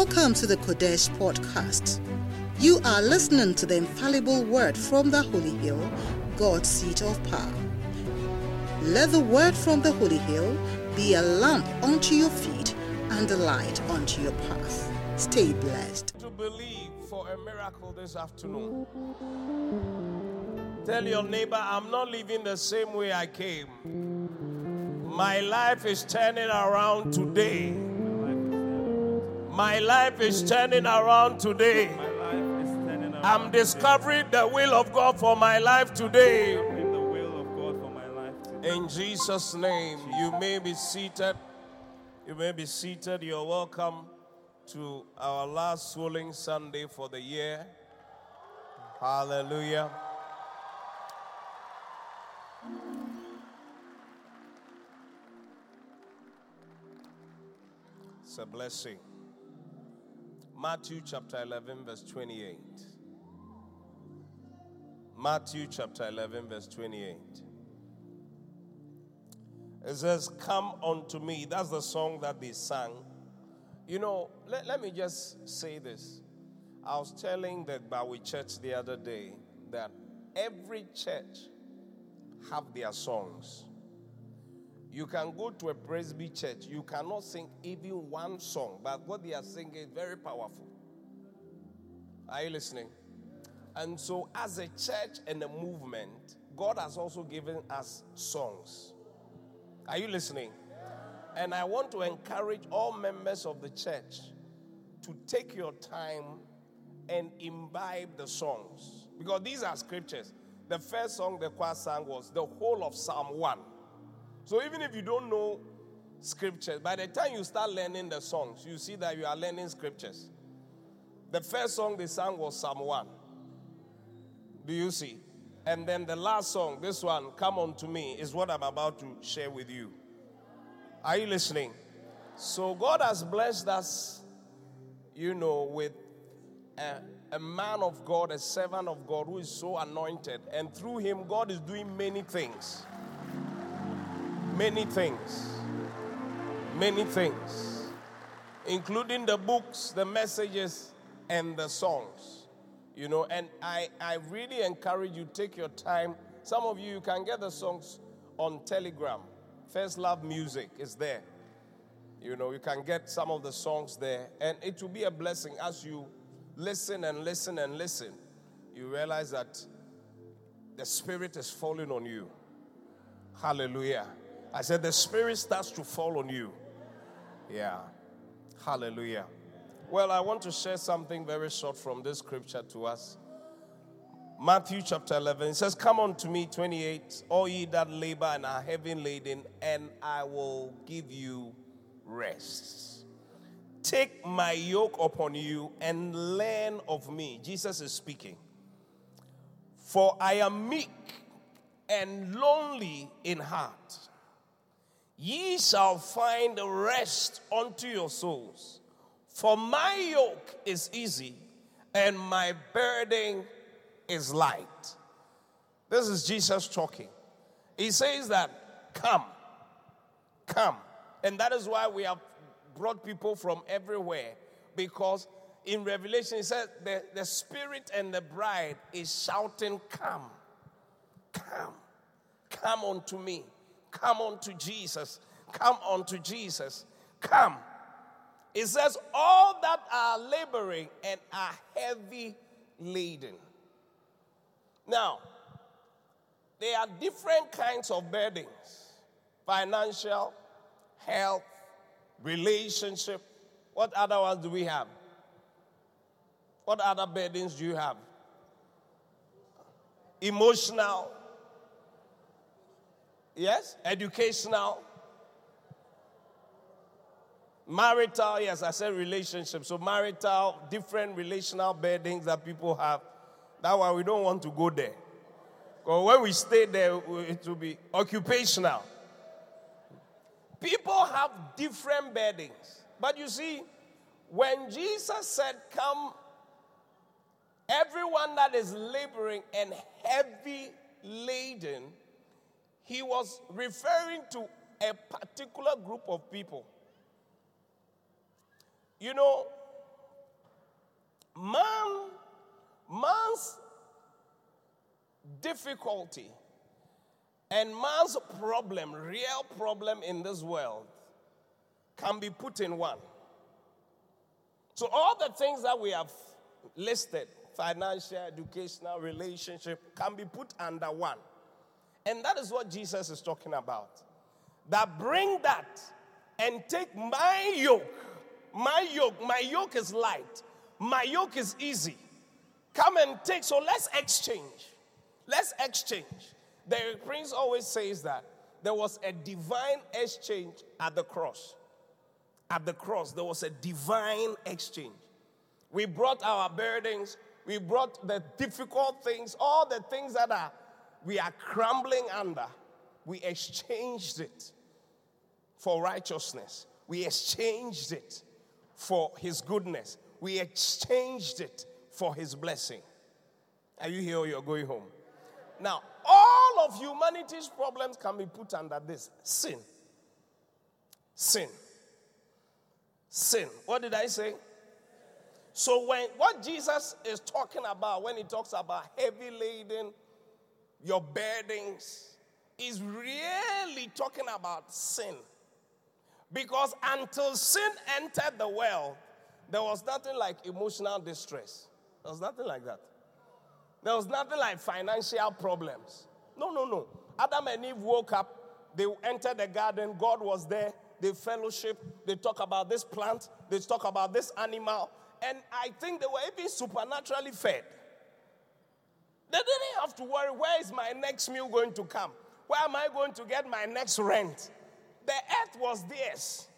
Welcome to the Qodesh podcast. You are listening to the infallible word from the Holy Hill, God's seat of power. Let the word from the Holy Hill be a lamp unto your feet and a light unto your path. Stay blessed. To believe for a miracle this afternoon. Tell your neighbor, I'm not living the same way I came. My life is turning around today. My life is turning around today. I'm discovering the will of God for my life today. In Jesus' name, you may be seated. You may be seated. You're welcome to our last swelling Sunday for the year. Hallelujah. It's a blessing. Matthew chapter 11, verse 28. Matthew chapter 11, verse 28. It says, Come unto me. That's the song that they sang. You know, let, let me just say this. I was telling the Bowie church the other day that every church have their songs. You can go to a Presby church, you cannot sing even one song, but what they are singing is very powerful. Are you listening? And so, as a church and a movement, God has also given us songs. Are you listening? And I want to encourage all members of the church to take your time and imbibe the songs. Because these are scriptures. The first song the choir sang was the whole of Psalm 1. So even if you don't know scriptures, by the time you start learning the songs, you see that you are learning scriptures. The first song they sang was Psalm 1. Do you see? And then the last song, this one, Come On To Me, is what I'm about to share with you. Are you listening? So God has blessed us, you know, with a, a man of God, a servant of God who is so anointed. And through him, God is doing many things. Many things. Many things. Including the books, the messages, and the songs. You know, and I, I really encourage you take your time. Some of you, you can get the songs on Telegram. First Love Music is there. You know, you can get some of the songs there, and it will be a blessing as you listen and listen and listen. You realize that the Spirit is falling on you. Hallelujah. I said, the Spirit starts to fall on you. Yeah. Hallelujah. Well, I want to share something very short from this scripture to us. Matthew chapter 11 it says, Come unto me, 28, all ye that labor and are heavy laden, and I will give you rest. Take my yoke upon you and learn of me. Jesus is speaking. For I am meek and lonely in heart. Ye shall find rest unto your souls. For my yoke is easy and my burden is light. This is Jesus talking. He says that, Come, come. And that is why we have brought people from everywhere because in Revelation it says the, the Spirit and the bride is shouting, Come, come, come unto me, come unto Jesus, come unto Jesus, come. It says, All that are laboring and are heavy laden. Now, there are different kinds of burdens financial, health, relationship. What other ones do we have? What other burdens do you have? Emotional. Yes? Educational. Marital, yes, I said relationship. So, marital, different relational burdens that people have. That's why we don't want to go there. Because when we stay there, it will be occupational. People have different burdens. But you see, when Jesus said, Come, everyone that is laboring and heavy laden, he was referring to a particular group of people. You know, Man, man's difficulty and man's problem, real problem in this world, can be put in one. So, all the things that we have listed financial, educational, relationship can be put under one. And that is what Jesus is talking about. That bring that and take my yoke. My yoke, my yoke is light. My yoke is easy. Come and take. So let's exchange. Let's exchange. The prince always says that there was a divine exchange at the cross. At the cross, there was a divine exchange. We brought our burdens, we brought the difficult things, all the things that are we are crumbling under. We exchanged it for righteousness. We exchanged it for his goodness. We exchanged it for his blessing. Are you here or you're going home? Now, all of humanity's problems can be put under this sin. Sin. Sin. What did I say? So, when what Jesus is talking about when he talks about heavy laden, your burdens, is really talking about sin. Because until sin entered the world, there was nothing like emotional distress. There was nothing like that. There was nothing like financial problems. No, no, no. Adam and Eve woke up, they entered the garden, God was there, they fellowship, they talk about this plant, they talk about this animal, and I think they were even supernaturally fed. They didn't have to worry where is my next meal going to come? Where am I going to get my next rent? The earth was theirs.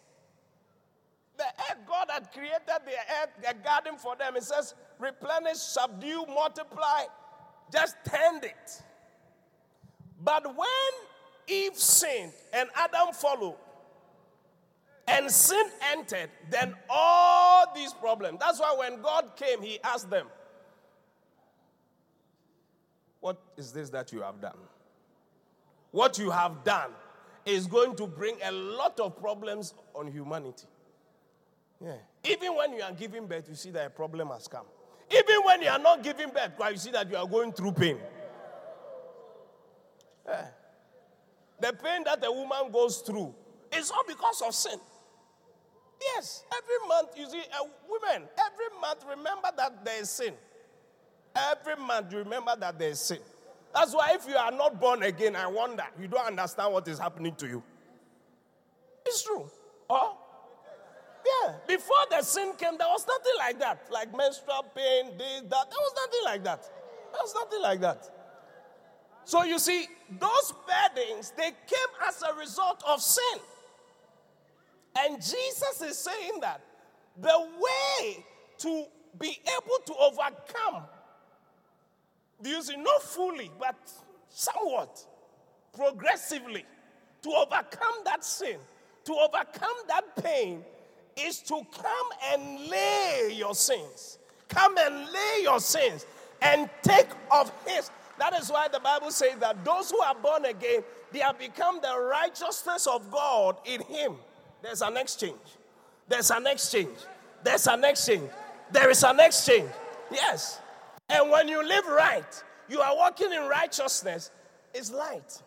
The earth, God had created the earth, a garden for them. It says, replenish, subdue, multiply, just tend it. But when Eve sinned and Adam followed, and sin entered, then all these problems. That's why when God came, He asked them, What is this that you have done? What you have done is going to bring a lot of problems on humanity. Yeah. Even when you are giving birth, you see that a problem has come. Even when you are not giving birth, you see that you are going through pain. Yeah. The pain that a woman goes through is all because of sin. Yes, every month you see, a woman, every month remember that there is sin. Every man, you remember that there is sin. That's why if you are not born again, I wonder, you don't understand what is happening to you. It's true. Oh? Yeah. Before the sin came, there was nothing like that. Like menstrual pain, this, that. There was nothing like that. There was nothing like that. So you see, those burdens, they came as a result of sin. And Jesus is saying that the way to be able to overcome using not fully, but somewhat, progressively, to overcome that sin, to overcome that pain, is to come and lay your sins. Come and lay your sins and take of his. That is why the Bible says that those who are born again, they have become the righteousness of God in him. There's an exchange. There's an exchange. There's an exchange. There is an exchange. Yes. And when you live right, you are walking in righteousness, it's light.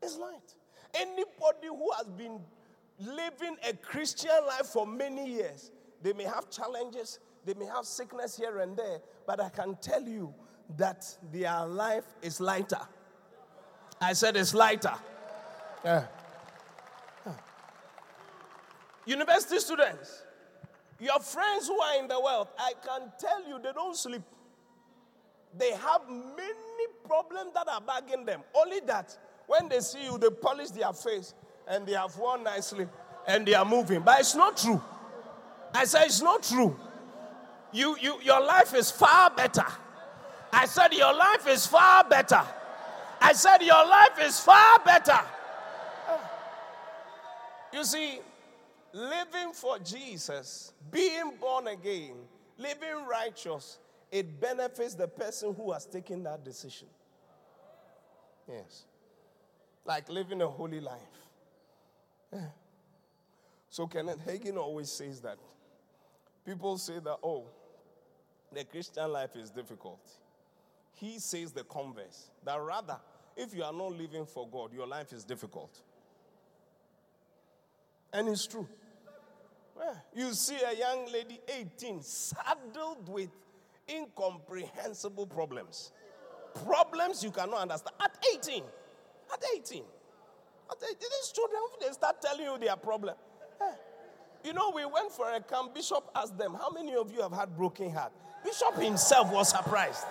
It's light. Anybody who has been living a Christian life for many years, they may have challenges, they may have sickness here and there, but I can tell you that their life is lighter. I said it's lighter. Yeah. University students, your friends who are in the world, I can tell you they don't sleep. They have many problems that are bugging them. Only that when they see you, they polish their face and they have worn nicely and they are moving. But it's not true. I said it's not true. You, you, your life is far better. I said your life is far better. I said your life is far better. Ah. You see, living for Jesus, being born again, living righteous, it benefits the person who has taken that decision. Yes. Like living a holy life. Yeah. So Kenneth Hagin always says that. People say that, oh, the Christian life is difficult. He says the converse that rather, if you are not living for God, your life is difficult. And it's true. Yeah. You see a young lady, 18, saddled with incomprehensible problems. Problems you cannot understand. At 18. At 18. At 18. These children, they start telling you their problem. Yeah. You know, we went for a camp. Bishop asked them, How many of you have had broken heart? Bishop himself was surprised.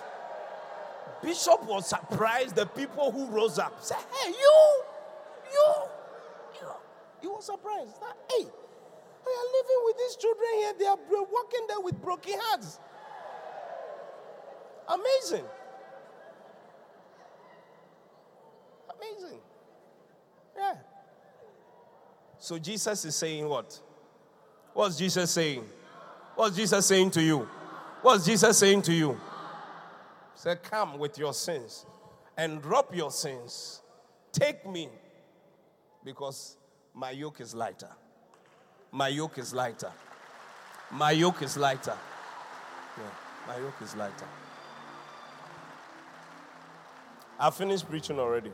Bishop was surprised. The people who rose up said, Hey, you, you, you. Was surprised. That, hey, we are living with these children here. They are walking there with broken hearts. Amazing. Amazing. Yeah. So Jesus is saying what? What's Jesus saying? What's Jesus saying to you? What's Jesus saying to you? Say, come with your sins and drop your sins. Take me because my yoke is lighter. My yoke is lighter. My yoke is lighter. Yeah, my yoke is lighter. I finished preaching already.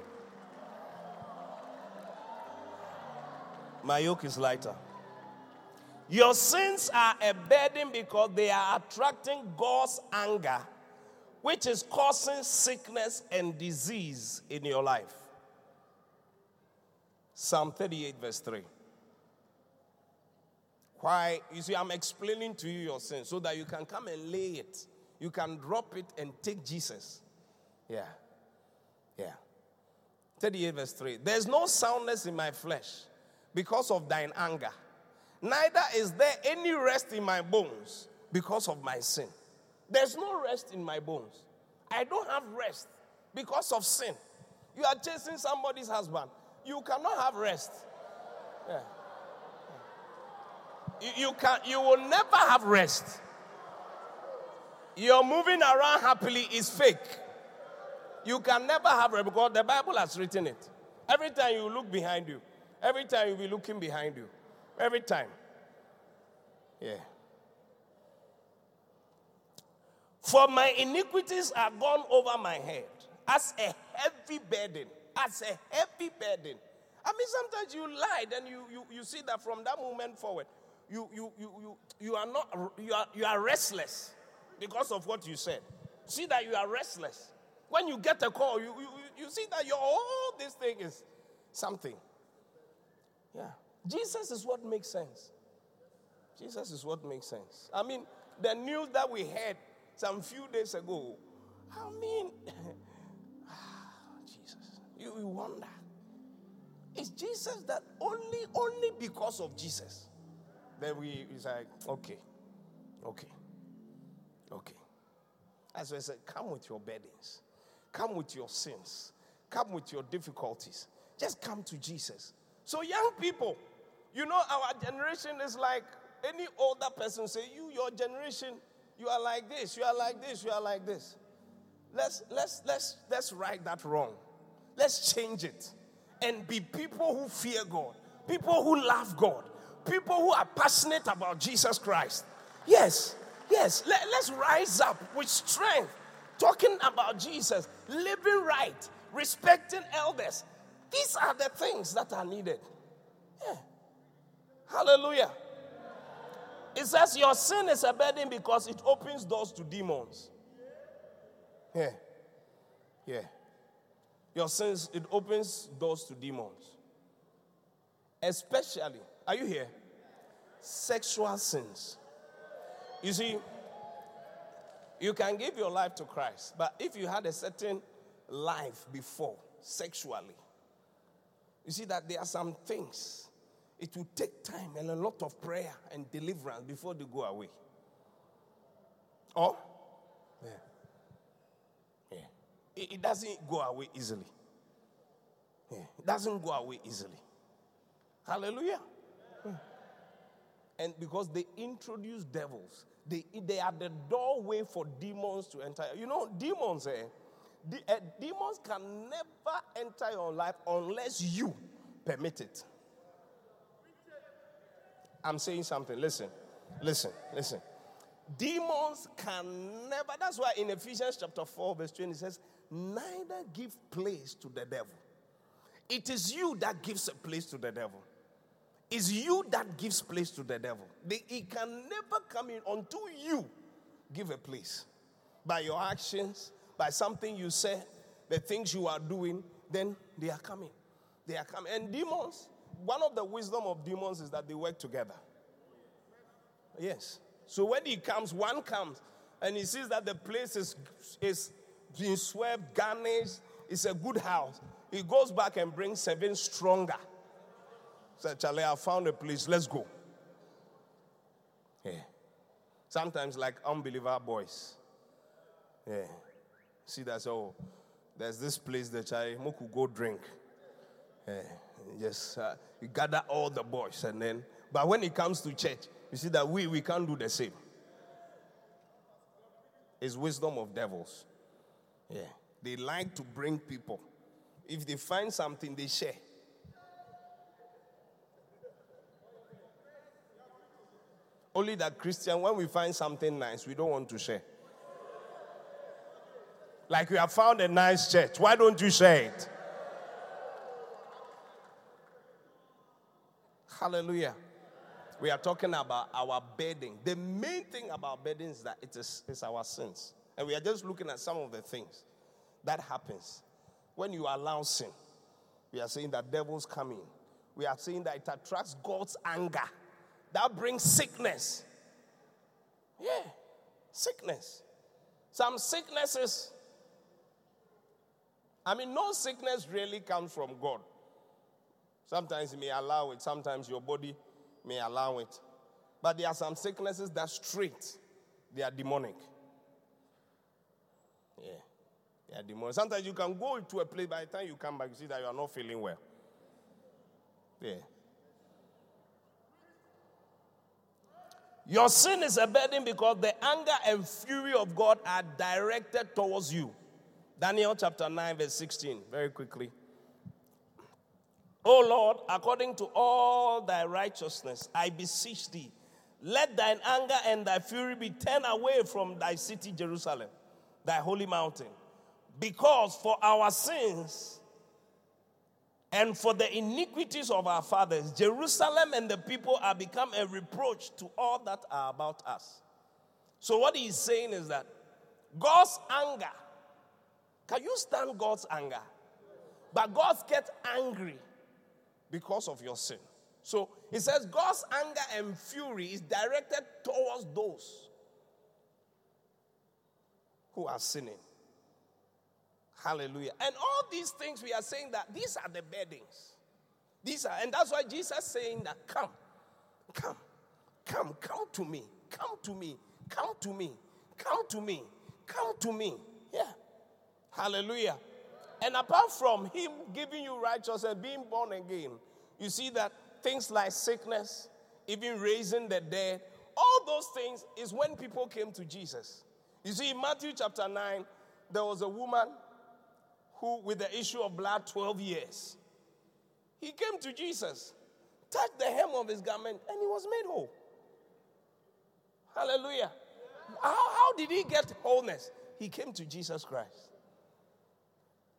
My yoke is lighter. Your sins are a burden because they are attracting God's anger, which is causing sickness and disease in your life. Psalm 38, verse 3. Why? You see, I'm explaining to you your sin so that you can come and lay it. You can drop it and take Jesus. Yeah. Yeah. 38, verse 3. There's no soundness in my flesh because of thine anger, neither is there any rest in my bones because of my sin. There's no rest in my bones. I don't have rest because of sin. You are chasing somebody's husband you cannot have rest. Yeah. You, you, can, you will never have rest. Your moving around happily is fake. You can never have rest because the Bible has written it. Every time you look behind you, every time you'll be looking behind you. Every time. Yeah. For my iniquities are gone over my head as a heavy burden as a heavy burden. I mean, sometimes you lie, then you, you, you see that from that moment forward, you, you, you, you, you, are not, you, are, you are restless because of what you said. See that you are restless. When you get a call, you, you, you see that your whole this thing is something. Yeah. Jesus is what makes sense. Jesus is what makes sense. I mean, the news that we heard some few days ago, I mean, you, wonder. It's Jesus that only, only because of Jesus. Then we, it's like, okay, okay, okay. As I said, come with your burdens, come with your sins, come with your difficulties. Just come to Jesus. So, young people, you know, our generation is like any older person say, You, your generation, you are like this, you are like this, you are like this. Let's let's let's let's right that wrong. Let's change it and be people who fear God, people who love God, people who are passionate about Jesus Christ. Yes, yes, let, us rise up with strength, talking about Jesus, living right, respecting elders. These are the things that are needed. Yeah. Hallelujah. It says your sin is a burden because it opens doors to demons. Yeah. Yeah. Your sins, it opens doors to demons. Especially, are you here? Sexual sins. You see, you can give your life to Christ, but if you had a certain life before, sexually, you see that there are some things, it will take time and a lot of prayer and deliverance before they go away. Oh? Yeah. It, doesn't go away easily. It doesn't go away easily. Hallelujah. And because they introduce devils, they, they are the doorway for demons to enter. You know, demons, eh? The, uh, demons can never enter your life unless you permit it. I'm saying something. Listen, listen, listen. Demons can never, that's why in Ephesians chapter 4, verse 20 it says, neither give place to the devil. It is you that gives a place to the devil. It's you that gives place to the devil. He can never come in until you give a place. By your actions, by something you say, the things you are doing, then they are coming. They are coming. And demons, one of the wisdom of demons is that they work together. Yes. So when he comes, one comes, and he sees that the place is, is being swept, garnished, it's a good house. He goes back and brings seven stronger. Said, Charlie, I found a place, let's go. Yeah. Sometimes like unbeliever boys. Yeah. See that oh, there's this place that I could go drink. Yeah. Yes, uh, you gather all the boys and then but when it comes to church, you see that we we can't do the same. It's wisdom of devils. Yeah. They like to bring people. If they find something, they share. Only that Christian, when we find something nice, we don't want to share. Like you have found a nice church. Why don't you share it? Hallelujah. We are talking about our bedding. The main thing about bedding is that it is, is our sins. And we are just looking at some of the things that happens when you allow sin. We are saying that devils come in. We are saying that it attracts God's anger. That brings sickness. Yeah, sickness. Some sicknesses I mean, no sickness really comes from God. Sometimes you may allow it, sometimes your body may allow it. But there are some sicknesses that straight, they are demonic. Yeah, demonic. Sometimes you can go to a place, by the time you come back, you see that you are not feeling well. Yeah. Your sin is a burden because the anger and fury of God are directed towards you. Daniel chapter 9, verse 16, very quickly. O Lord, according to all thy righteousness, I beseech thee, let thine anger and thy fury be turned away from thy city, Jerusalem, thy holy mountain. Because for our sins and for the iniquities of our fathers, Jerusalem and the people are become a reproach to all that are about us. So, what he's saying is that God's anger can you stand God's anger? But God gets angry because of your sin. So he says God's anger and fury is directed towards those who are sinning. Hallelujah. And all these things we are saying that these are the beddings. These are, and that's why Jesus saying that come, come, come, come to me, come to me, come to me, come to me, come to me. Yeah. Hallelujah. And apart from Him giving you righteousness, being born again, you see that things like sickness, even raising the dead, all those things is when people came to Jesus. You see, in Matthew chapter 9, there was a woman who, with the issue of blood, 12 years. He came to Jesus, touched the hem of his garment, and he was made whole. Hallelujah. How, how did he get wholeness? He came to Jesus Christ.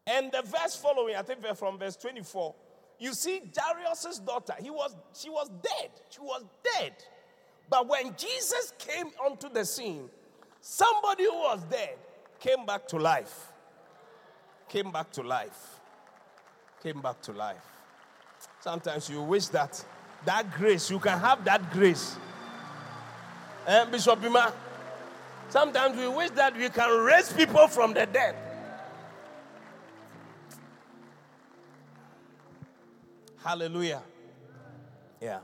And the verse following, I think from verse 24, you see Jairus' daughter, he was, she was dead. She was dead. But when Jesus came onto the scene, somebody who was dead came back to life. Came back to life. Came back to life. Sometimes you wish that that grace, you can have that grace. And eh, Bishop Bima, sometimes we wish that we can raise people from the dead. Hallelujah. Yeah.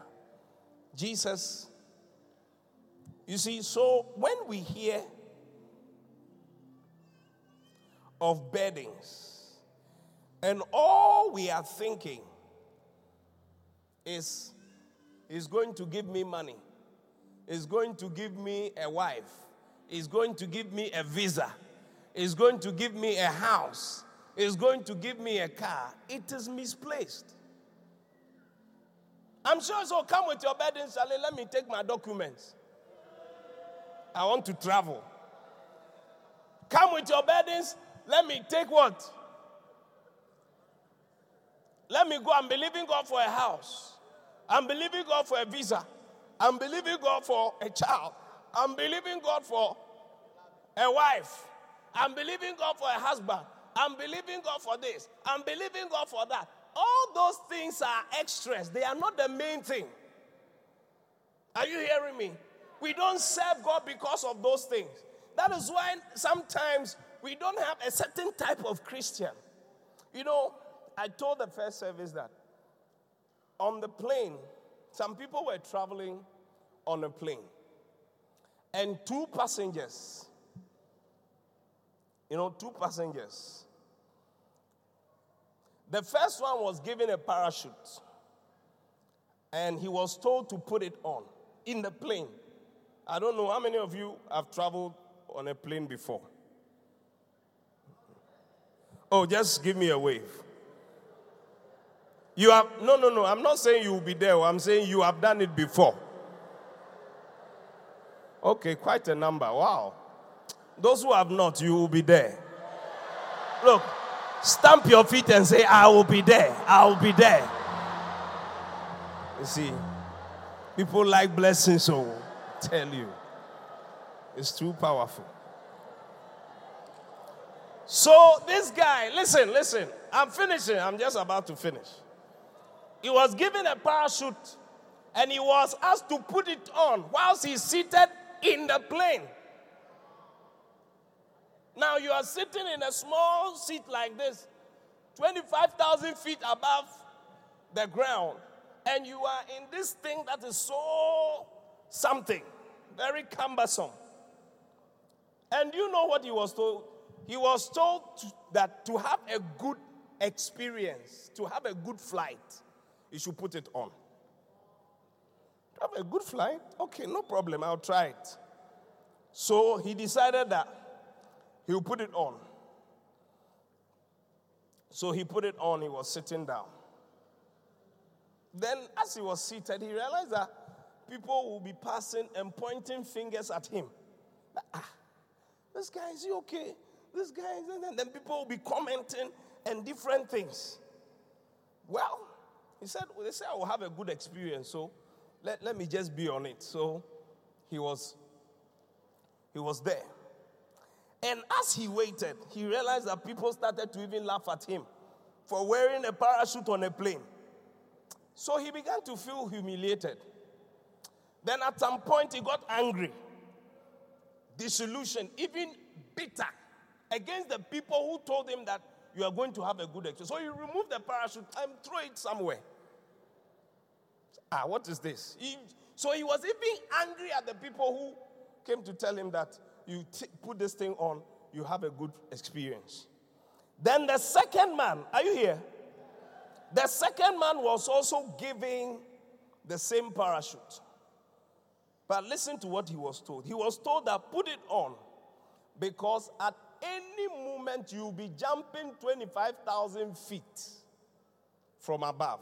Jesus. You see, so when we hear of beddings, and all we are thinking is, is going to give me money, is going to give me a wife, is going to give me a visa, is going to give me a house, is going to give me a car, it is misplaced. I'm sure so come with your burdens, Charlie. Let me take my documents. I want to travel. Come with your burdens. Let me take what? Let me go. I'm believing God for a house. I'm believing God for a visa. I'm believing God for a child. I'm believing God for a wife. I'm believing God for a husband. I'm believing God for this. I'm believing God for that. All those things are extras, they are not the main thing. Are you hearing me? We don't serve God because of those things. That is why sometimes we don't have a certain type of Christian. You know, I told the first service that on the plane, some people were traveling on a plane, and two passengers, you know, two passengers. The first one was given a parachute, and he was told to put it on in the plane. I don't know how many of you have traveled on a plane before. Oh, just give me a wave. You have, no, no, no, I'm not saying you will be there. Oh, I'm saying you have done it before. Okay, quite a number. Wow. Those who have not, you will be there. Look, stamp your feet and say, I will be there. I will be there. You see, people like blessings, so tell you. It's too powerful. So, this guy, listen, listen. I'm finishing. I'm just about to finish. He was given a parachute and he was asked to put it on whilst he's seated in the plane. Now you are sitting in a small seat like this, 25,000 feet above the ground, and you are in this thing that is so something, very cumbersome. And you know what he was told? He was told to, that to have a good experience, to have a good flight, you should put it on. Have a good flight? Okay, no problem. I'll try it. So he decided that he'll put it on. So he put it on, he was sitting down. Then, as he was seated, he realized that people will be passing and pointing fingers at him. Ah, this guy, is he okay? This guy, is, and then people will be commenting and different things. Well, he said, well, they said I will have a good experience, so let, let me just be on it. So he was he was there. And as he waited, he realized that people started to even laugh at him for wearing a parachute on a plane. So he began to feel humiliated. Then at some point, he got angry, disillusioned, even bitter against the people who told him that you are going to have a good experience. So he removed the parachute and threw it somewhere. Ah, what is this? He, so he was even angry at the people who came to tell him that you t- put this thing on, you have a good experience. Then the second man, are you here? The second man was also giving the same parachute. But listen to what he was told. He was told that put it on because at any moment you'll be jumping 25,000 feet from above.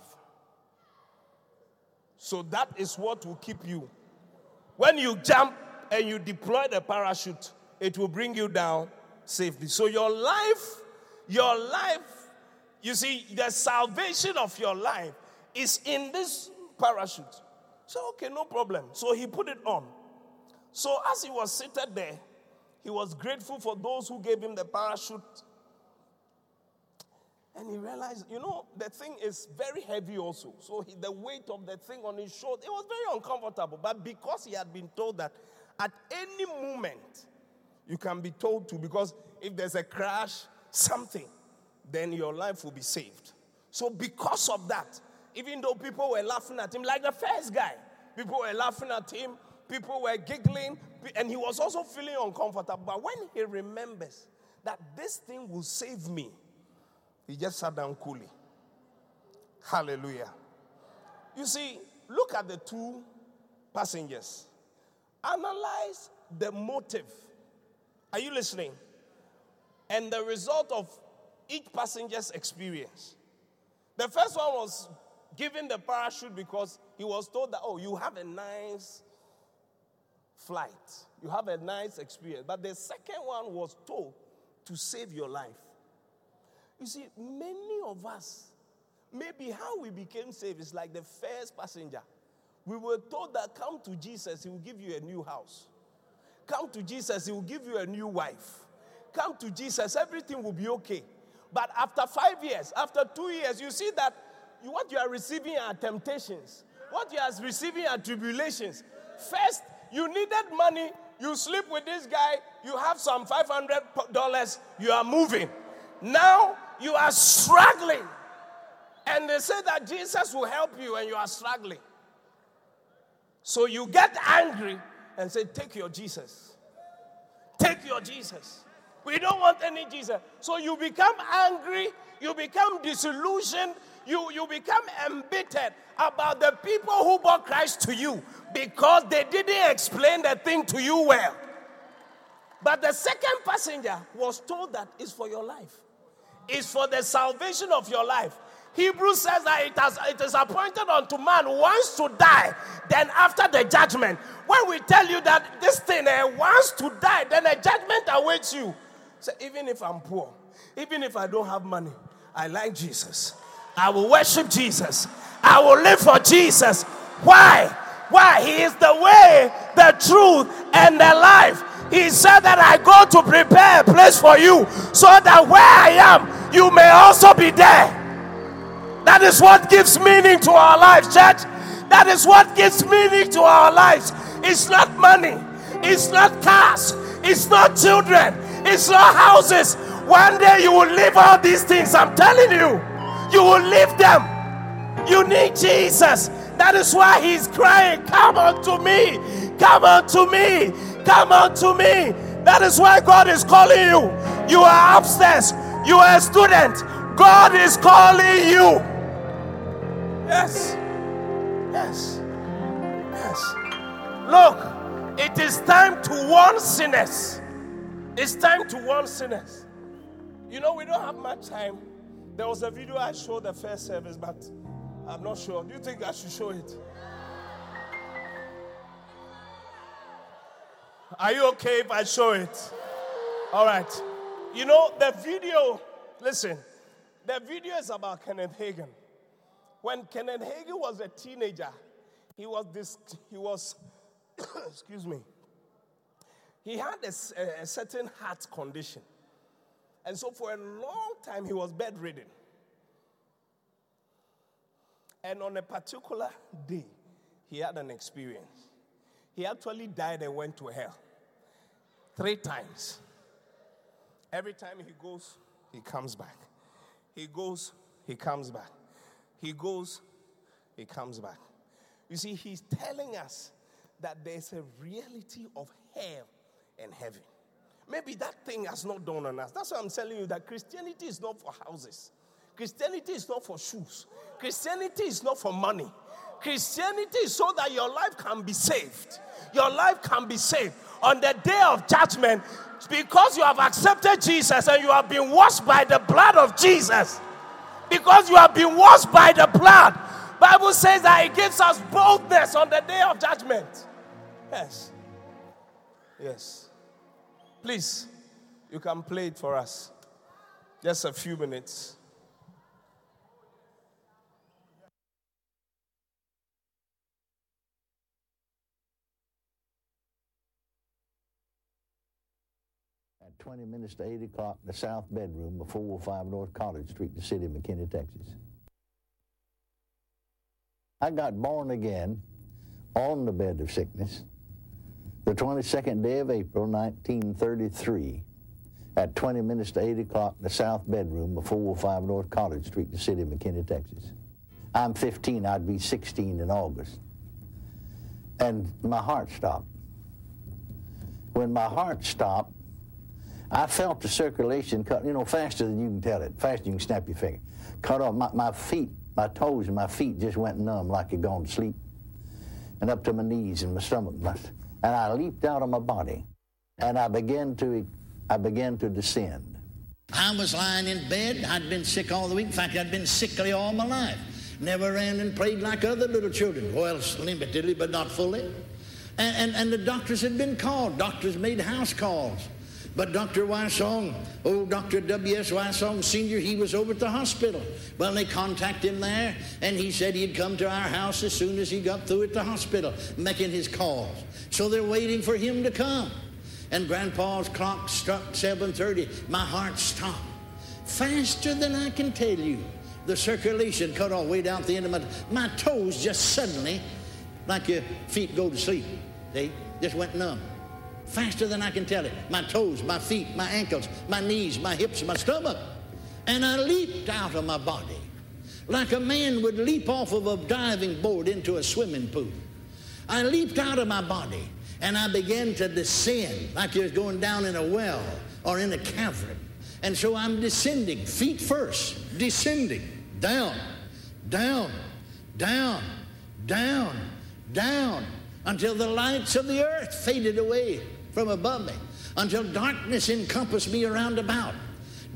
So that is what will keep you. When you jump and you deploy the parachute, it will bring you down safely. So your life, your life, you see, the salvation of your life is in this parachute. So, okay, no problem. So he put it on. So as he was seated there, he was grateful for those who gave him the parachute. And he realized, you know, the thing is very heavy also. So he, the weight of the thing on his shoulder, it was very uncomfortable. But because he had been told that at any moment you can be told to, because if there's a crash, something, then your life will be saved. So because of that, even though people were laughing at him, like the first guy, people were laughing at him, people were giggling, and he was also feeling uncomfortable. But when he remembers that this thing will save me, he just sat down coolly. Hallelujah. You see, look at the two passengers. Analyze the motive. Are you listening? And the result of each passenger's experience. The first one was given the parachute because he was told that, oh, you have a nice flight. You have a nice experience. But the second one was told to save your life. You see, many of us, maybe how we became saved is like the first passenger. We were told that come to Jesus, he will give you a new house. Come to Jesus, he will give you a new wife. Come to Jesus, everything will be okay. But after five years, after two years, you see that what you are receiving are temptations. What you are receiving are tribulations. First, you needed money. You sleep with this guy. You have some $500. You are moving. Now you are struggling. And they say that Jesus will help you and you are struggling. So you get angry and say, Take your Jesus. Take your Jesus. We don't want any Jesus. So you become angry, you become disillusioned, you, you become embittered about the people who brought Christ to you because they didn't explain the thing to you well. But the second passenger was told that it's for your life, it's for the salvation of your life. Hebrews says that it, has, it is appointed unto man once to die, then after the judgment. When we tell you that this thing uh, wants to die, then a judgment awaits you. So even if I'm poor, even if I don't have money, I like Jesus. I will worship Jesus. I will live for Jesus. Why? Why? He is the way, the truth, and the life. He said that I go to prepare a place for you so that where I am, you may also be there. That is what gives meaning to our lives, church. That is what gives meaning to our lives. It's not money, it's not cars, it's not children, it's not houses. One day you will leave all these things. I'm telling you, you will leave them. You need Jesus. That is why he's crying, Come unto me, come unto me, come unto me. That is why God is calling you. You are upstairs, you are a student. God is calling you. Yes, yes, yes. Look, it is time to warn sinners. It's time to warn sinners. You know, we don't have much time. There was a video I showed the first service, but I'm not sure. Do you think I should show it? Are you okay if I show it? All right. You know, the video, listen, the video is about Kenneth Hagin. When Kenneth Hagin was a teenager, he was this, he was, excuse me, he had a, a certain heart condition. And so for a long time, he was bedridden. And on a particular day, he had an experience. He actually died and went to hell three times. Every time he goes, he comes back. He goes, he comes back. He goes, he comes back. You see, he's telling us that there's a reality of hell and heaven. Maybe that thing has not dawned on us. That's why I'm telling you that Christianity is not for houses. Christianity is not for shoes. Christianity is not for money. Christianity is so that your life can be saved. Your life can be saved. On the day of judgment, because you have accepted Jesus and you have been washed by the blood of Jesus, because you have been washed by the blood, Bible says that it gives us boldness on the day of judgment. Yes. Yes. Please, you can play it for us. Just a few minutes. 20 minutes to 8 o'clock, in the south bedroom of 405 North College Street, in the city of McKinney, Texas. I got born again on the bed of sickness the 22nd day of April, 1933, at 20 minutes to 8 o'clock, in the south bedroom of 405 North College Street, in the city of McKinney, Texas. I'm 15, I'd be 16 in August. And my heart stopped. When my heart stopped, I felt the circulation cut, you know, faster than you can tell it, faster than you can snap your finger. Cut off. My, my feet, my toes and my feet just went numb like you'd gone to sleep. And up to my knees and my stomach. And I leaped out of my body, and I began to, I began to descend. I was lying in bed. I'd been sick all the week. In fact, I'd been sickly all my life. Never ran and played like other little children. Well, limitedly, but not fully. And, and, and the doctors had been called. Doctors made house calls. But Dr. Wysong, old Dr. W.S. Wysong Sr., he was over at the hospital. Well, they contacted him there, and he said he'd come to our house as soon as he got through at the hospital, making his calls. So they're waiting for him to come. And Grandpa's clock struck 7.30. My heart stopped. Faster than I can tell you. The circulation cut off way down at the end of my... My toes just suddenly, like your feet go to sleep, they just went numb faster than I can tell it. My toes, my feet, my ankles, my knees, my hips, my stomach. And I leaped out of my body like a man would leap off of a diving board into a swimming pool. I leaped out of my body and I began to descend like you're going down in a well or in a cavern. And so I'm descending, feet first, descending, down, down, down, down, down, until the lights of the earth faded away from above me until darkness encompassed me around about.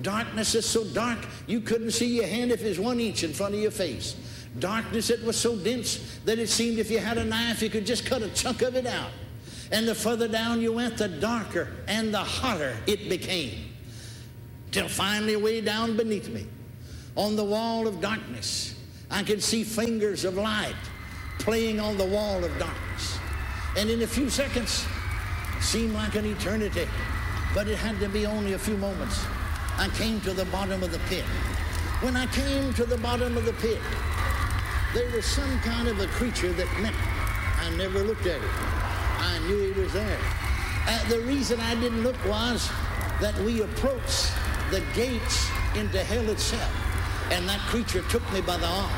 Darkness is so dark you couldn't see your hand if it was one inch in front of your face. Darkness that was so dense that it seemed if you had a knife you could just cut a chunk of it out. And the further down you went, the darker and the hotter it became. Till finally, way down beneath me, on the wall of darkness, I could see fingers of light playing on the wall of darkness. And in a few seconds, seemed like an eternity, but it had to be only a few moments. I came to the bottom of the pit. When I came to the bottom of the pit, there was some kind of a creature that met me. I never looked at it. I knew it was there. Uh, the reason I didn't look was that we approached the gates into hell itself, and that creature took me by the arm.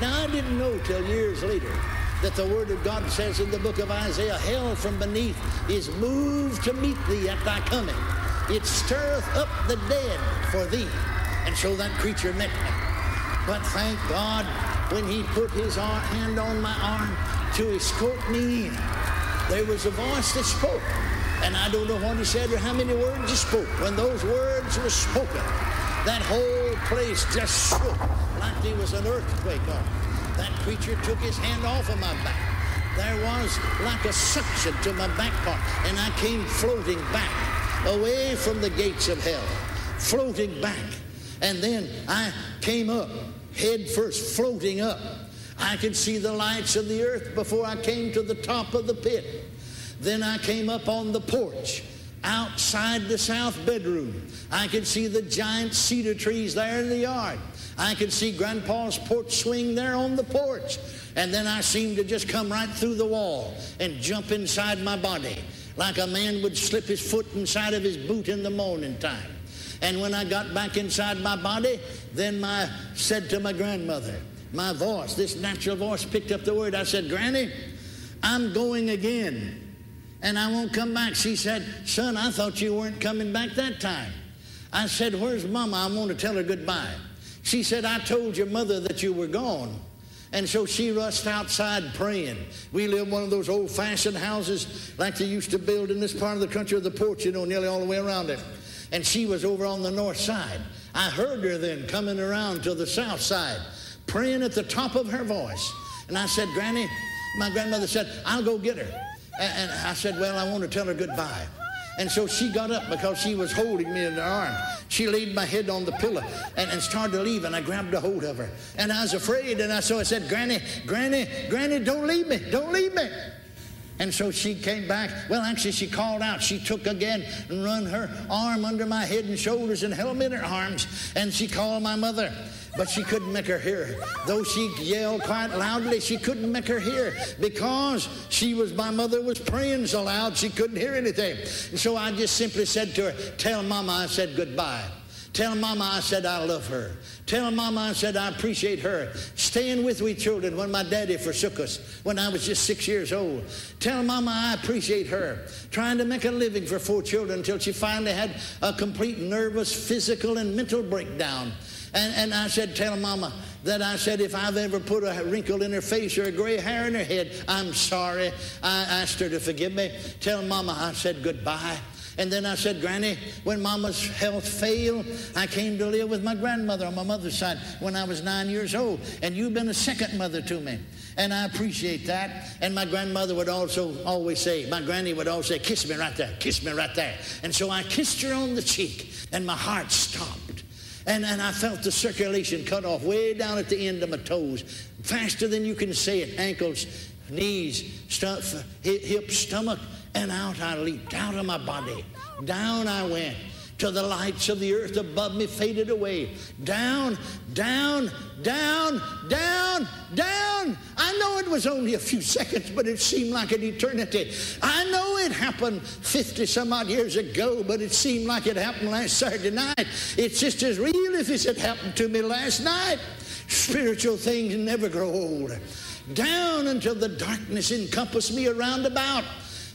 Now, I didn't know till years later that the Word of God says in the book of Isaiah, hell from beneath is moved to meet thee at thy coming. It stirreth up the dead for thee. And so that creature met me. But thank God, when he put his hand on my arm to escort me in, there was a voice that spoke. And I don't know what he said or how many words he spoke. When those words were spoken, that whole place just shook like there was an earthquake on that creature took his hand off of my back. There was like a suction to my back part, and I came floating back away from the gates of hell, floating back. And then I came up, head first, floating up. I could see the lights of the earth before I came to the top of the pit. Then I came up on the porch outside the south bedroom. I could see the giant cedar trees there in the yard. I could see Grandpa's porch swing there on the porch. And then I seemed to just come right through the wall and jump inside my body like a man would slip his foot inside of his boot in the morning time. And when I got back inside my body, then I said to my grandmother, my voice, this natural voice picked up the word. I said, Granny, I'm going again and I won't come back. She said, Son, I thought you weren't coming back that time. I said, Where's Mama? I want to tell her goodbye. She said, I told your mother that you were gone. And so she rushed outside praying. We live in one of those old fashioned houses like they used to build in this part of the country with the porch, you know, nearly all the way around it. And she was over on the north side. I heard her then coming around to the south side, praying at the top of her voice. And I said, Granny, my grandmother said, I'll go get her. And I said, Well, I want to tell her goodbye. And so she got up because she was holding me in her arms. She laid my head on the pillow and, and started to leave, and I grabbed a hold of her. And I was afraid, and I so I said, Granny, Granny, Granny, don't leave me, don't leave me. And so she came back. Well, actually, she called out. She took again and run her arm under my head and shoulders and held me in her arms. And she called my mother but she couldn't make her hear. Though she yelled quite loudly, she couldn't make her hear because she was, my mother was praying so loud she couldn't hear anything. And so I just simply said to her, Tell Mama I said goodbye. Tell Mama I said I love her. Tell Mama I said I appreciate her. Staying with we children when my daddy forsook us when I was just six years old. Tell Mama I appreciate her. Trying to make a living for four children until she finally had a complete nervous, physical, and mental breakdown. And, and I said, Tell Mama that I said, if I've ever put a wrinkle in her face or a gray hair in her head, I'm sorry. I asked her to forgive me. Tell Mama I said goodbye. And then I said, Granny, when Mama's health failed, I came to live with my grandmother on my mother's side when I was nine years old. And you've been a second mother to me. And I appreciate that. And my grandmother would also always say, my granny would always say, kiss me right there, kiss me right there. And so I kissed her on the cheek, and my heart stopped. And, and I felt the circulation cut off way down at the end of my toes, faster than you can say it. Ankles, knees, stuff, hips, stomach, and out I leaped, out of my body. Down I went till the lights of the earth above me faded away. Down, down, down, down, down. I know it was only a few seconds, but it seemed like an eternity. I know it happened 50 some odd years ago, but it seemed like it happened last Saturday night. It's just as real if it had happened to me last night. Spiritual things never grow old. Down until the darkness encompassed me around about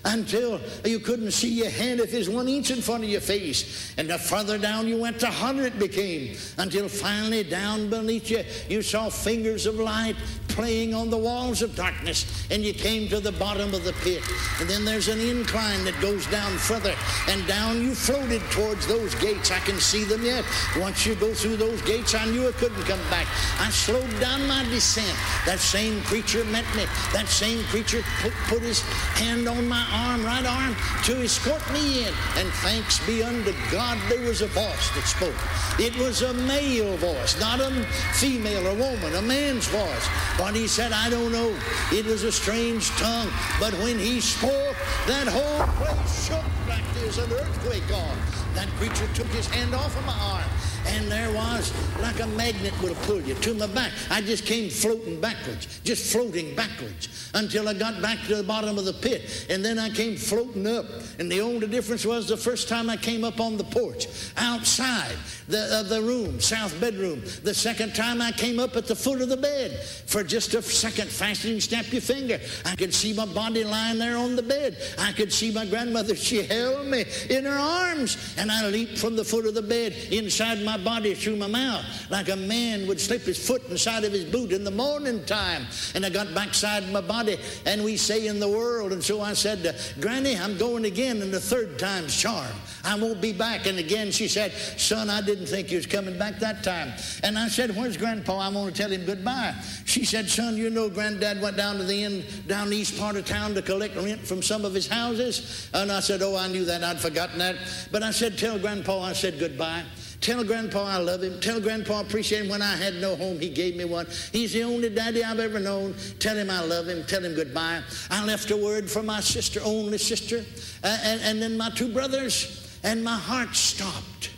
until you couldn't see your hand if there's one inch in front of your face. And the further down you went, the hotter it became. Until finally, down beneath you, you saw fingers of light playing on the walls of darkness. And you came to the bottom of the pit. And then there's an incline that goes down further. And down you floated towards those gates. I can see them yet. Once you go through those gates, I knew I couldn't come back. I slowed down my descent. That same creature met me. That same creature put, put his hand on my arm, right arm, to escort me in. And thanks be unto God, there was a voice that spoke. It was a male voice, not a female or woman, a man's voice. What he said, I don't know. It was a strange tongue. But when he spoke, that whole place shook like there's an earthquake on. That creature took his hand off of my arm and there was like a magnet would have pulled you to my back. I just came floating backwards, just floating backwards until I got back to the bottom of the pit. And then I came floating up. And the only difference was the first time I came up on the porch outside the, uh, the room, south bedroom. The second time I came up at the foot of the bed for just a second, faster than snap your finger. I could see my body lying there on the bed. I could see my grandmother. She held me in her arms. And I leaped from the foot of the bed inside my body through my mouth like a man would slip his foot inside of his boot in the morning time. And I got backside my body and we say in the world. And so I said, uh, Granny, I'm going again and the third time's charm. I won't be back. And again she said, son, I didn't think you was coming back that time. And I said, where's Grandpa? I want to tell him goodbye. She said, son, you know Granddad went down to the end, down the east part of town to collect rent from some of his houses. And I said, oh, I knew that. I'd forgotten that. But I said, tell Grandpa I said goodbye. Tell Grandpa I love him. Tell Grandpa appreciate him. When I had no home, he gave me one. He's the only daddy I've ever known. Tell him I love him. Tell him goodbye. I left a word for my sister, only sister, uh, and, and then my two brothers, and my heart stopped.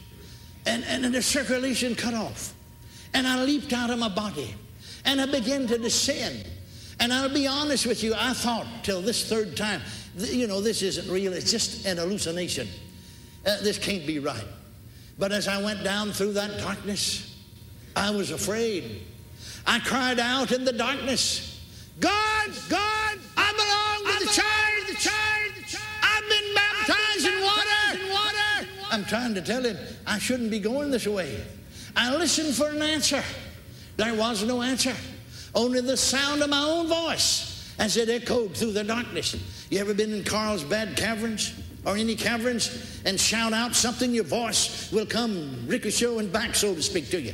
And, and, and the circulation cut off. And I leaped out of my body. And I began to descend. And I'll be honest with you, I thought till this third time, you know, this isn't real. It's just an hallucination. Uh, this can't be right. But as I went down through that darkness, I was afraid. I cried out in the darkness, God, God, I belong to the church. The church. The church. I've been baptized in water. in water. I'm trying to tell him I shouldn't be going this way. I listened for an answer. There was no answer. Only the sound of my own voice as it echoed through the darkness. You ever been in Carlsbad Caverns? Or any caverns and shout out something, your voice will come ricocheting back, so to speak, to you.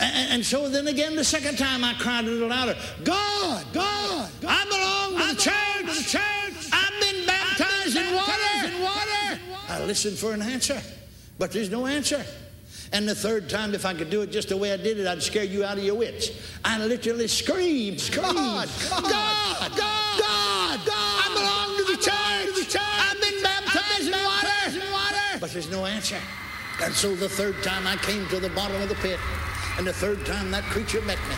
And, and, so then again, the second time I cried a little louder, God, God, God I belong to I the church. To the church. I've been baptized, I've been in, water. in water. I listened for an answer, but there's no answer. And the third time, if I could do it just the way I did it, I'd scare you out of your wits. I literally screamed, screamed, God, God, God, God, God, there's no answer. And so the third time I came to the bottom of the pit, and the third time that creature met me,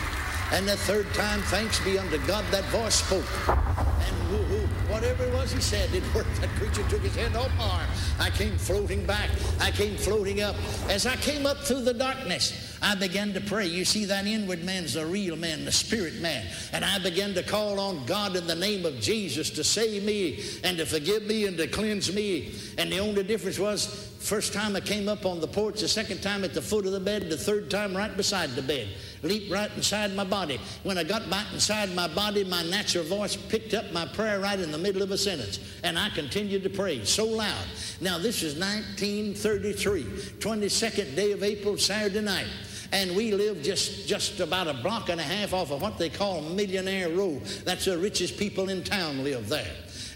and the third time, thanks be unto God, that voice spoke. And woo, woo, whatever it was he said, it worked. That creature took his hand off my arm. I came floating back. I came floating up. As I came up through the darkness, I began to pray. You see, that inward man's the real man, the spirit man. And I began to call on God in the name of Jesus to save me and to forgive me and to cleanse me. And the only difference was First time I came up on the porch, the second time at the foot of the bed, the third time right beside the bed. Leaped right inside my body. When I got back inside my body, my natural voice picked up my prayer right in the middle of a sentence. And I continued to pray so loud. Now, this is 1933, 22nd day of April, Saturday night and we live just, just about a block and a half off of what they call Millionaire Row. That's the richest people in town live there.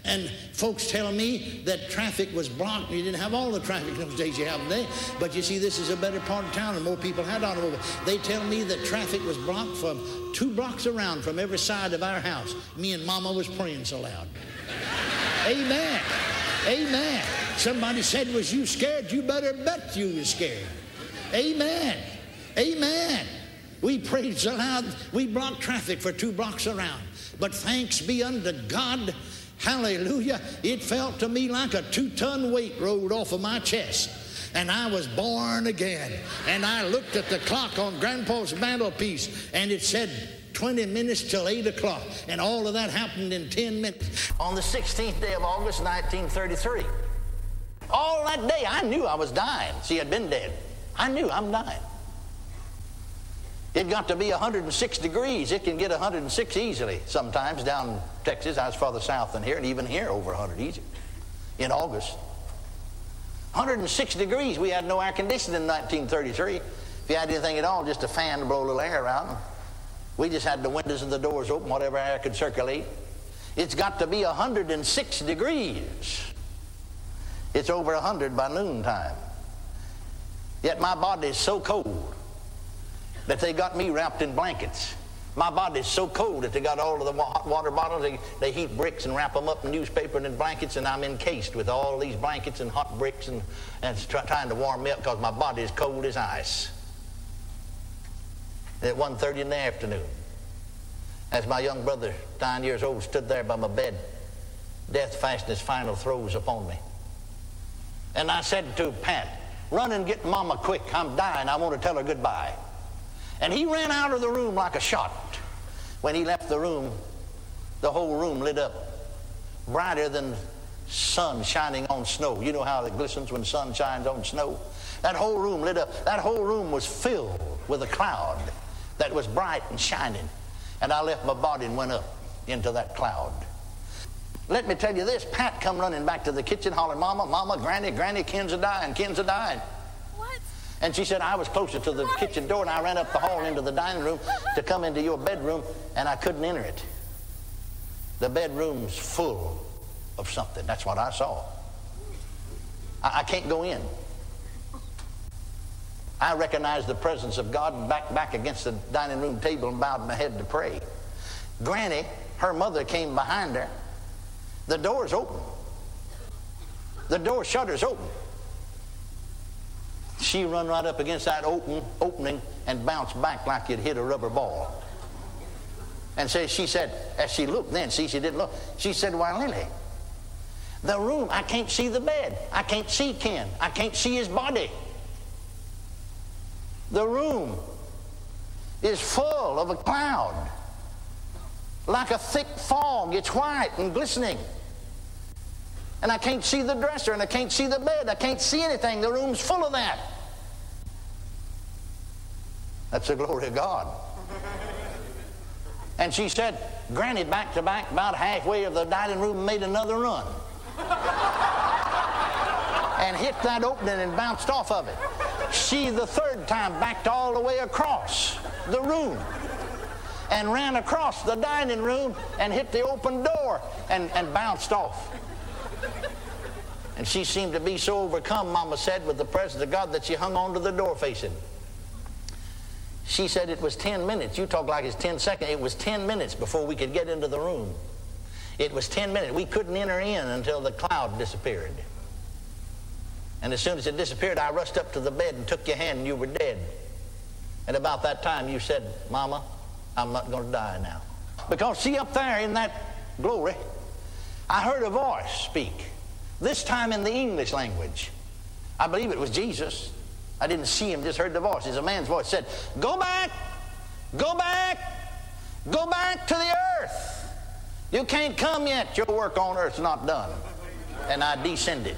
And folks tell me that traffic was blocked. You didn't have all the traffic those days you have today. But you see, this is a better part of town and more people had automobiles. They tell me that traffic was blocked from two blocks around from every side of our house. Me and Mama was praying so loud. Amen. Amen. Somebody said, was you scared? You better bet you was scared. Amen. Amen. We prayed so loud, we blocked traffic for two blocks around. But thanks be unto God Hallelujah. It felt to me like a two ton weight rolled off of my chest. And I was born again. And I looked at the clock on Grandpa's mantelpiece and it said 20 minutes till 8 o'clock. And all of that happened in 10 minutes. On the 16th day of August, 1933. All that day, I knew I was dying. She had been dead. I knew I'm dying. It got to be 106 degrees. It can get 106 easily sometimes down in Texas. I was farther south than here, and even here over 100 easy in August. 106 degrees. We had no air conditioning in 1933. If you had anything at all, just a fan to blow a little air around. We just had the windows and the doors open, whatever air could circulate. It's got to be 106 degrees. It's over 100 by noontime. Yet my body is so cold that they got me wrapped in blankets. My body's so cold that they got all of the hot water bottles. They, they heat bricks and wrap them up in newspaper and in blankets, and I'm encased with all these blankets and hot bricks and, and try, trying to warm me up because my body is cold as ice. At 1.30 in the afternoon, as my young brother, nine years old, stood there by my bed, death fastened his final throes upon me. And I said to Pat, run and get Mama quick. I'm dying. I want to tell her goodbye. And he ran out of the room like a shot. When he left the room, the whole room lit up brighter than sun shining on snow. You know how it glistens when sun shines on snow? That whole room lit up. That whole room was filled with a cloud that was bright and shining. And I left my body and went up into that cloud. Let me tell you this, Pat come running back to the kitchen hollering, Mama, Mama, Granny, Granny, Ken's a dying, Ken's a dying. And she said, I was closer to the kitchen door and I ran up the hall into the dining room to come into your bedroom and I couldn't enter it. The bedroom's full of something. That's what I saw. I, I can't go in. I recognized the presence of God back, back against the dining room table and bowed my head to pray. Granny, her mother came behind her. The door's open. The door shutter's open. She run right up against that open, opening and bounced back like you'd hit a rubber ball. And so she said, as she looked then, see, she didn't look. She said, Why, Lily, the room, I can't see the bed. I can't see Ken. I can't see his body. The room is full of a cloud, like a thick fog. It's white and glistening. And I can't see the dresser and I can't see the bed. I can't see anything. The room's full of that. That's the glory of God. And she said, Granny back to back about halfway of the dining room made another run. and hit that opening and bounced off of it. She, the third time, backed all the way across the room and ran across the dining room and hit the open door and, and bounced off. And she seemed to be so overcome, Mama said, with the presence of God that she hung on to the door facing. She said it was 10 minutes. You talk like it's 10 seconds. It was 10 minutes before we could get into the room. It was 10 minutes. We couldn't enter in until the cloud disappeared. And as soon as it disappeared, I rushed up to the bed and took your hand and you were dead. And about that time you said, Mama, I'm not going to die now. Because see up there in that glory, I heard a voice speak. This time in the English language. I believe it was Jesus. I didn't see him, just heard the voice. It's a man's voice. said, Go back, go back, go back to the earth. You can't come yet. Your work on earth's not done. And I descended.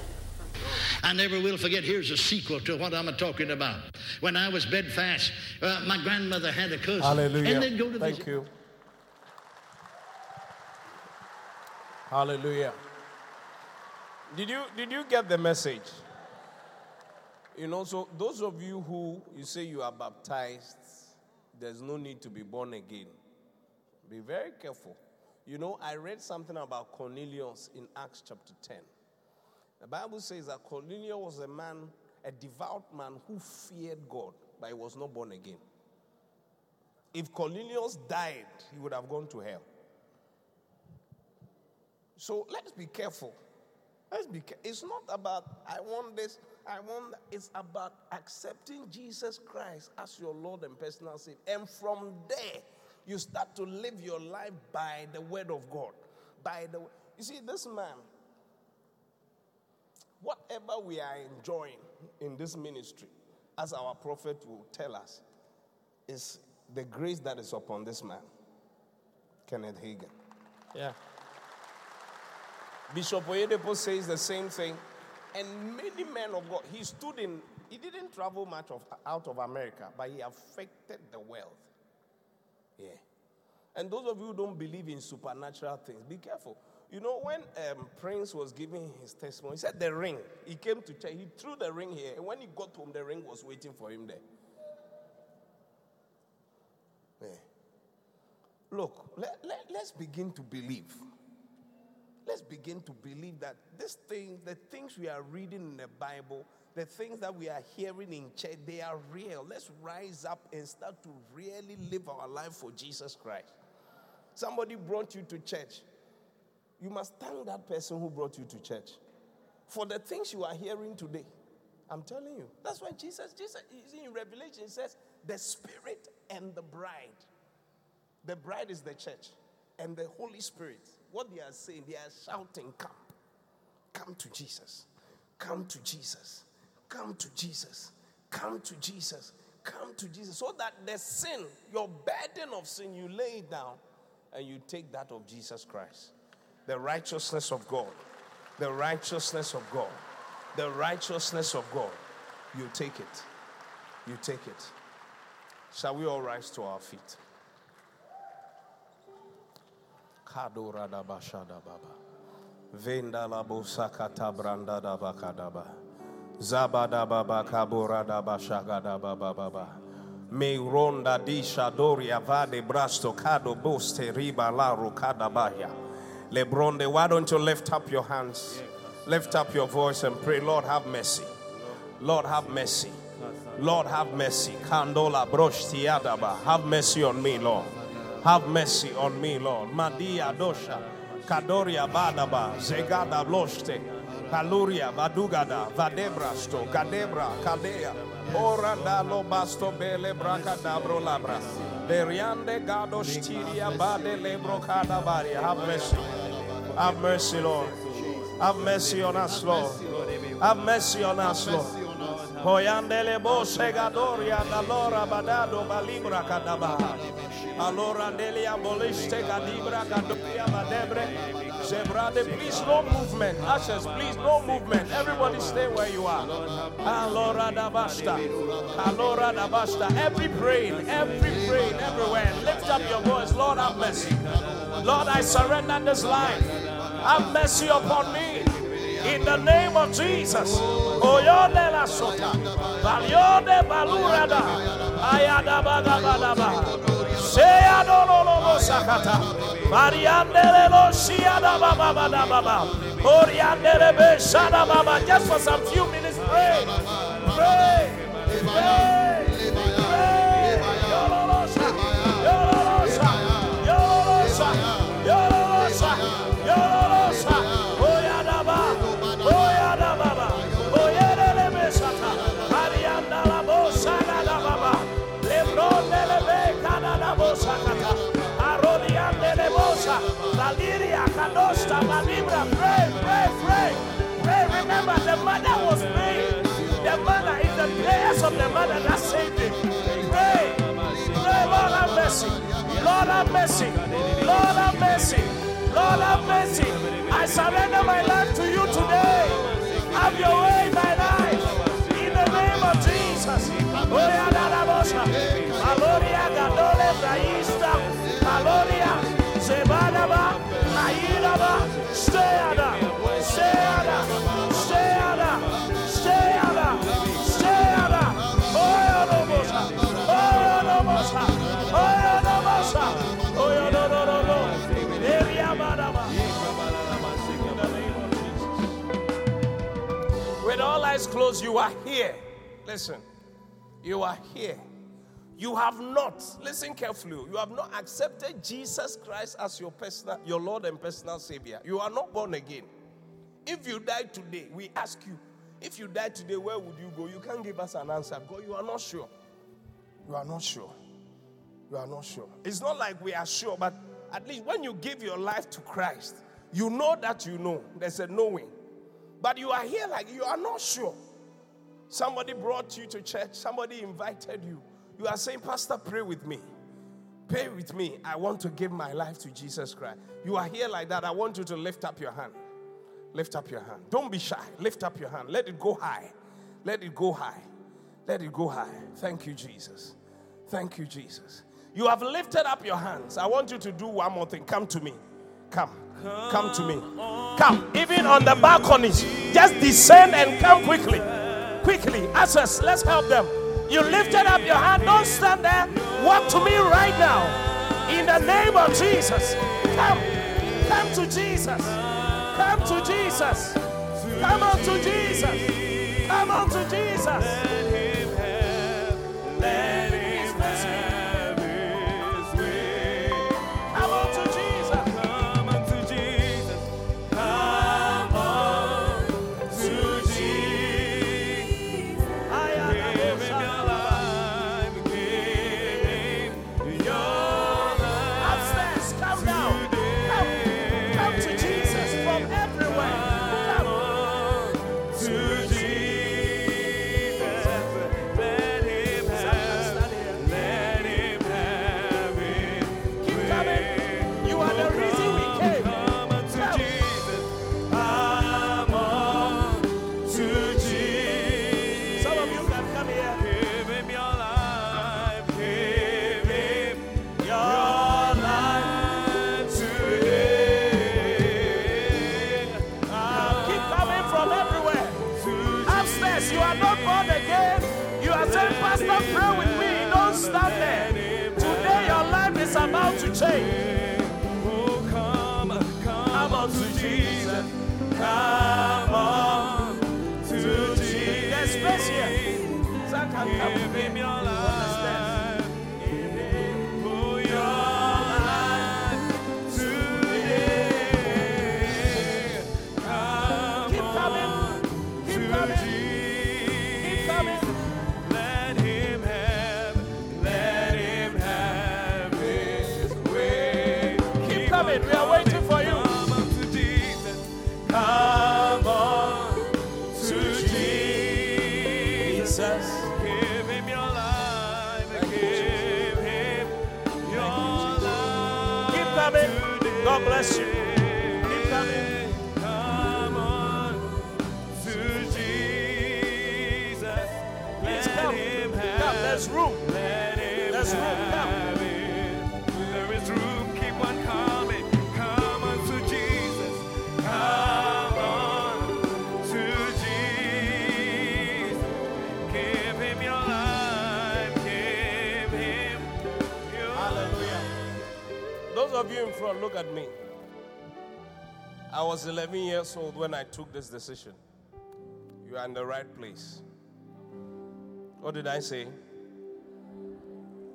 I never will forget. Here's a sequel to what I'm talking about. When I was bedfast, uh, my grandmother had a cousin. Hallelujah. And they'd go to Thank you. Hallelujah. Did you did you get the message? You know, so those of you who you say you are baptized, there's no need to be born again. Be very careful. You know, I read something about Cornelius in Acts chapter 10. The Bible says that Cornelius was a man, a devout man who feared God, but he was not born again. If Cornelius died, he would have gone to hell. So let's be careful. Let's be. It's not about, I want this, I want that. It's about accepting Jesus Christ as your Lord and personal Savior. And from there, you start to live your life by the word of God. By the you see, this man, whatever we are enjoying in this ministry, as our prophet will tell us, is the grace that is upon this man, Kenneth Hagin. Yeah. Bishop Oyedepo says the same thing. And many men of God, he stood in, he didn't travel much of, out of America, but he affected the world. Yeah. And those of you who don't believe in supernatural things, be careful. You know, when um, Prince was giving his testimony, he said the ring. He came to church, he threw the ring here, and when he got home, the ring was waiting for him there. Yeah. Look, let, let, let's begin to believe. Let's begin to believe that this thing, the things we are reading in the Bible, the things that we are hearing in church, they are real. Let's rise up and start to really live our life for Jesus Christ. Somebody brought you to church. You must thank that person who brought you to church for the things you are hearing today. I'm telling you. That's why Jesus, Jesus in Revelation says, the Spirit and the bride. The bride is the church, and the Holy Spirit. What they are saying, they are shouting, Come. Come to Jesus. Come to Jesus. Come to Jesus. Come to Jesus. Come to Jesus. So that the sin, your burden of sin, you lay it down and you take that of Jesus Christ. The righteousness of God. The righteousness of God. The righteousness of God. You take it. You take it. Shall we all rise to our feet? Kadora da bashada baba. Venda la bosakata branda da bakadaba. Zabada baba kabora da bashaga da baba baba. Me ronda di shadoria vade brasto kado boste riba la rukada bahya. Lebronde, why don't you lift up your hands? Lift up your voice and pray, Lord, have mercy. Lord, have mercy. Lord, have mercy. Kandola broshti adaba. Have mercy on me, Lord. Have mercy on me, Lord. Madia dosha. Kadoria badaba. Zegada bloshte. Kaluria badugada. Vadebrasto. Kadebra. Kadea. Oranda lo basto bele braka dabro labra. Beriande gado stiria bade lebro kadabaria. Have mercy. Have mercy, Lord. Have mercy on us, Lord. Have mercy on us, Lord. Hoyandele dalora badado balibra gadoria badebre. Zebrade, please no movement. Ushers, please no movement. Everybody stay where you are. Allora da basta. Allora da basta. Every praying, every praying, everywhere. Lift up your voice. Lord, have mercy. Lord, I surrender this life. Have mercy upon me. In the name of Jesus. Oyode la sota. Valiode balurada. Ayada baga badaba. Seya dololo sakata. Mariandele lo shiada baba baba baba. Oriandele be shada baba. Just for some few minutes. Pray. Pray. Pray. Valiria kadosta malibra. Pray, pray, pray. Pray. Remember, the mother was praying. The mother, if the prayers of the mother that saved him. Pray. Pray, Lord have mercy. Lord have mercy. Lord have mercy. Lord have mercy. I surrender my life to you today. Have your way in my life. In the name of Jesus. Maloria Gadole Braista. Maloria With all eyes closed, you are here. Listen, you are here. You have not, listen carefully, you have not accepted Jesus Christ as your personal, your Lord and personal Savior. You are not born again. If you die today, we ask you, if you die today, where would you go? You can't give us an answer. God, you are not sure. You are not sure. You are not sure. It's not like we are sure, but at least when you give your life to Christ, you know that you know. There's a knowing. But you are here like you are not sure. Somebody brought you to church, somebody invited you. You are saying, Pastor, pray with me. Pray with me. I want to give my life to Jesus Christ. You are here like that. I want you to lift up your hand. Lift up your hand. Don't be shy. Lift up your hand. Let it go high. Let it go high. Let it go high. Thank you, Jesus. Thank you, Jesus. You have lifted up your hands. I want you to do one more thing. Come to me. Come. Come to me. Come. Even on the balconies. Just descend and come quickly. Quickly. Us. Let's help them. You lifted up your hand. Don't stand there. Walk to me right now. In the name of Jesus. Come. Come to Jesus. Come to Jesus. Come on to Jesus. Come on to Jesus. Him have Those of you in front, look at me. I was 11 years old when I took this decision. You are in the right place. What did I say?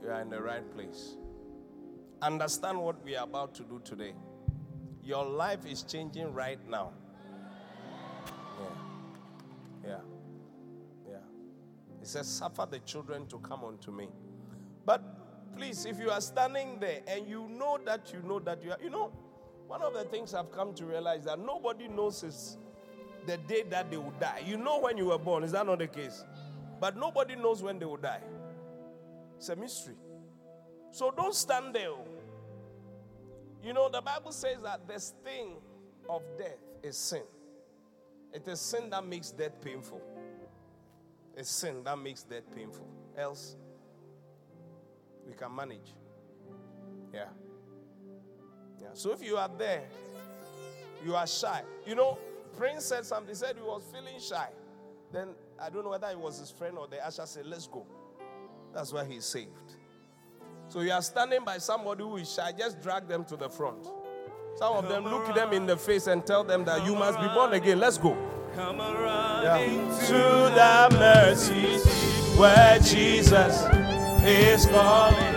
You are in the right place. Understand what we are about to do today. Your life is changing right now. Yeah. Yeah. Yeah. He says, Suffer the children to come unto me. But please, if you are standing there and you know that you know that you are, you know, one of the things I've come to realize that nobody knows is the day that they will die. You know when you were born, is that not the case? But nobody knows when they will die. It's a mystery. So don't stand there. oh. You know, the Bible says that the sting of death is sin. It is sin that makes death painful. It's sin that makes death painful. Else, we can manage. Yeah. Yeah. So if you are there, you are shy. You know, Prince said something. He said he was feeling shy. Then I don't know whether it was his friend or the usher said, Let's go. That's why he's saved. So you are standing by somebody who is shy, just drag them to the front. Some of them look them in the face and tell them that you must be born again. Let's go. Come Yeah. running To the mercies where Jesus is calling.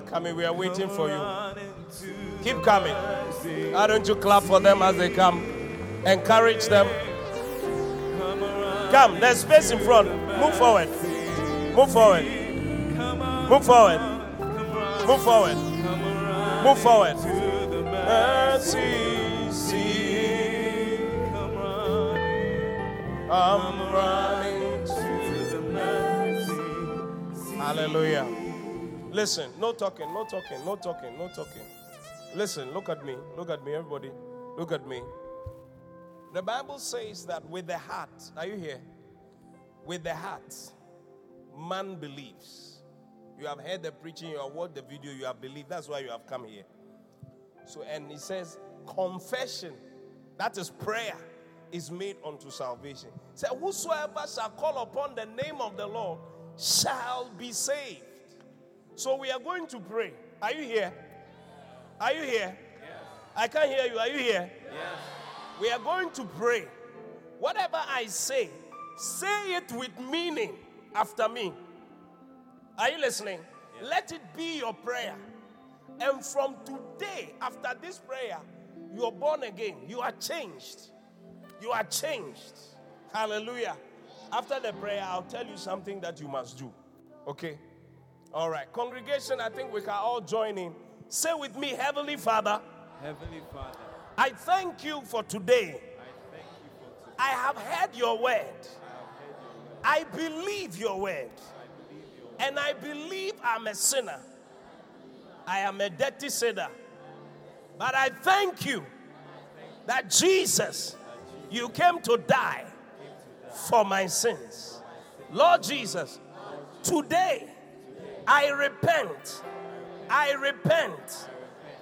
Are coming. We are waiting for you. Keep coming. Why don't you clap for them as they come? Encourage them. Come, there's space in front. Move forward. Move forward. Move forward. Move forward. Move forward. Mercy seat. I'm running Hallelujah. Listen, no talking, no talking, no talking, no talking. Listen, look at me. Look at me, everybody. Look at me. The Bible says that with the heart, are you here? With the heart, man believes. You have heard the preaching, you have watched the video, you have believed. That's why you have come here. So, and he says, confession, that is prayer, is made unto salvation. Say, whosoever shall call upon the name of the Lord shall be saved. So we are going to pray. Are you here? Are you here? I can't hear you. Are you here? We are going to pray. Whatever I say, say it with meaning after me. Are you listening? Let it be your prayer. And from today, after this prayer, you are born again. You are changed. You are changed. Hallelujah. After the prayer, I'll tell you something that you must do. Okay? All right. Congregation, I think we can all join in. Say with me, Heavenly Father, Heavenly Father, I thank you for today. I thank you for today. I have heard your word. I believe your word. And I believe I'm a sinner. I am a dirty sinner. But I thank you that Jesus, you came to die for my sins. Lord Jesus, today I repent. I repent.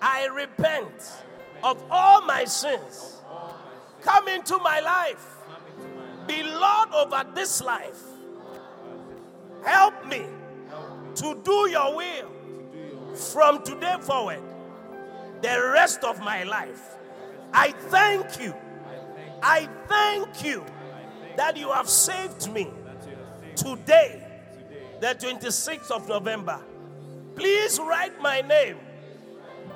I repent of all my sins. Come into my life. Be Lord over this life. Help me to do your will from today forward, the rest of my life. I thank you. I thank you that you have saved me today, the 26th of November. Please write my name.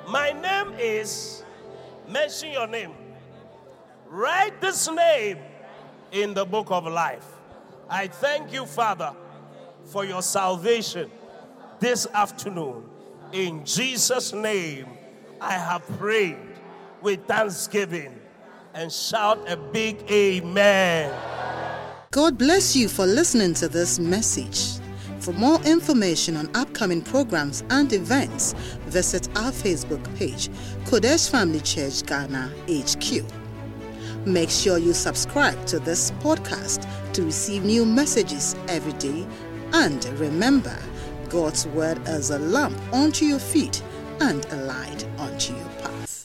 My name is, mention your name. Write this name in the book of life. I thank you, Father, for your salvation this afternoon. In Jesus' name, I have prayed with thanksgiving and shout a big amen. God bless you for listening to this message. For more information on upcoming programs and events, visit our Facebook page, Qodesh Family Church Ghana HQ. Make sure you subscribe to this podcast to receive new messages every day. And remember, God's word is a lamp unto your feet and a light unto path.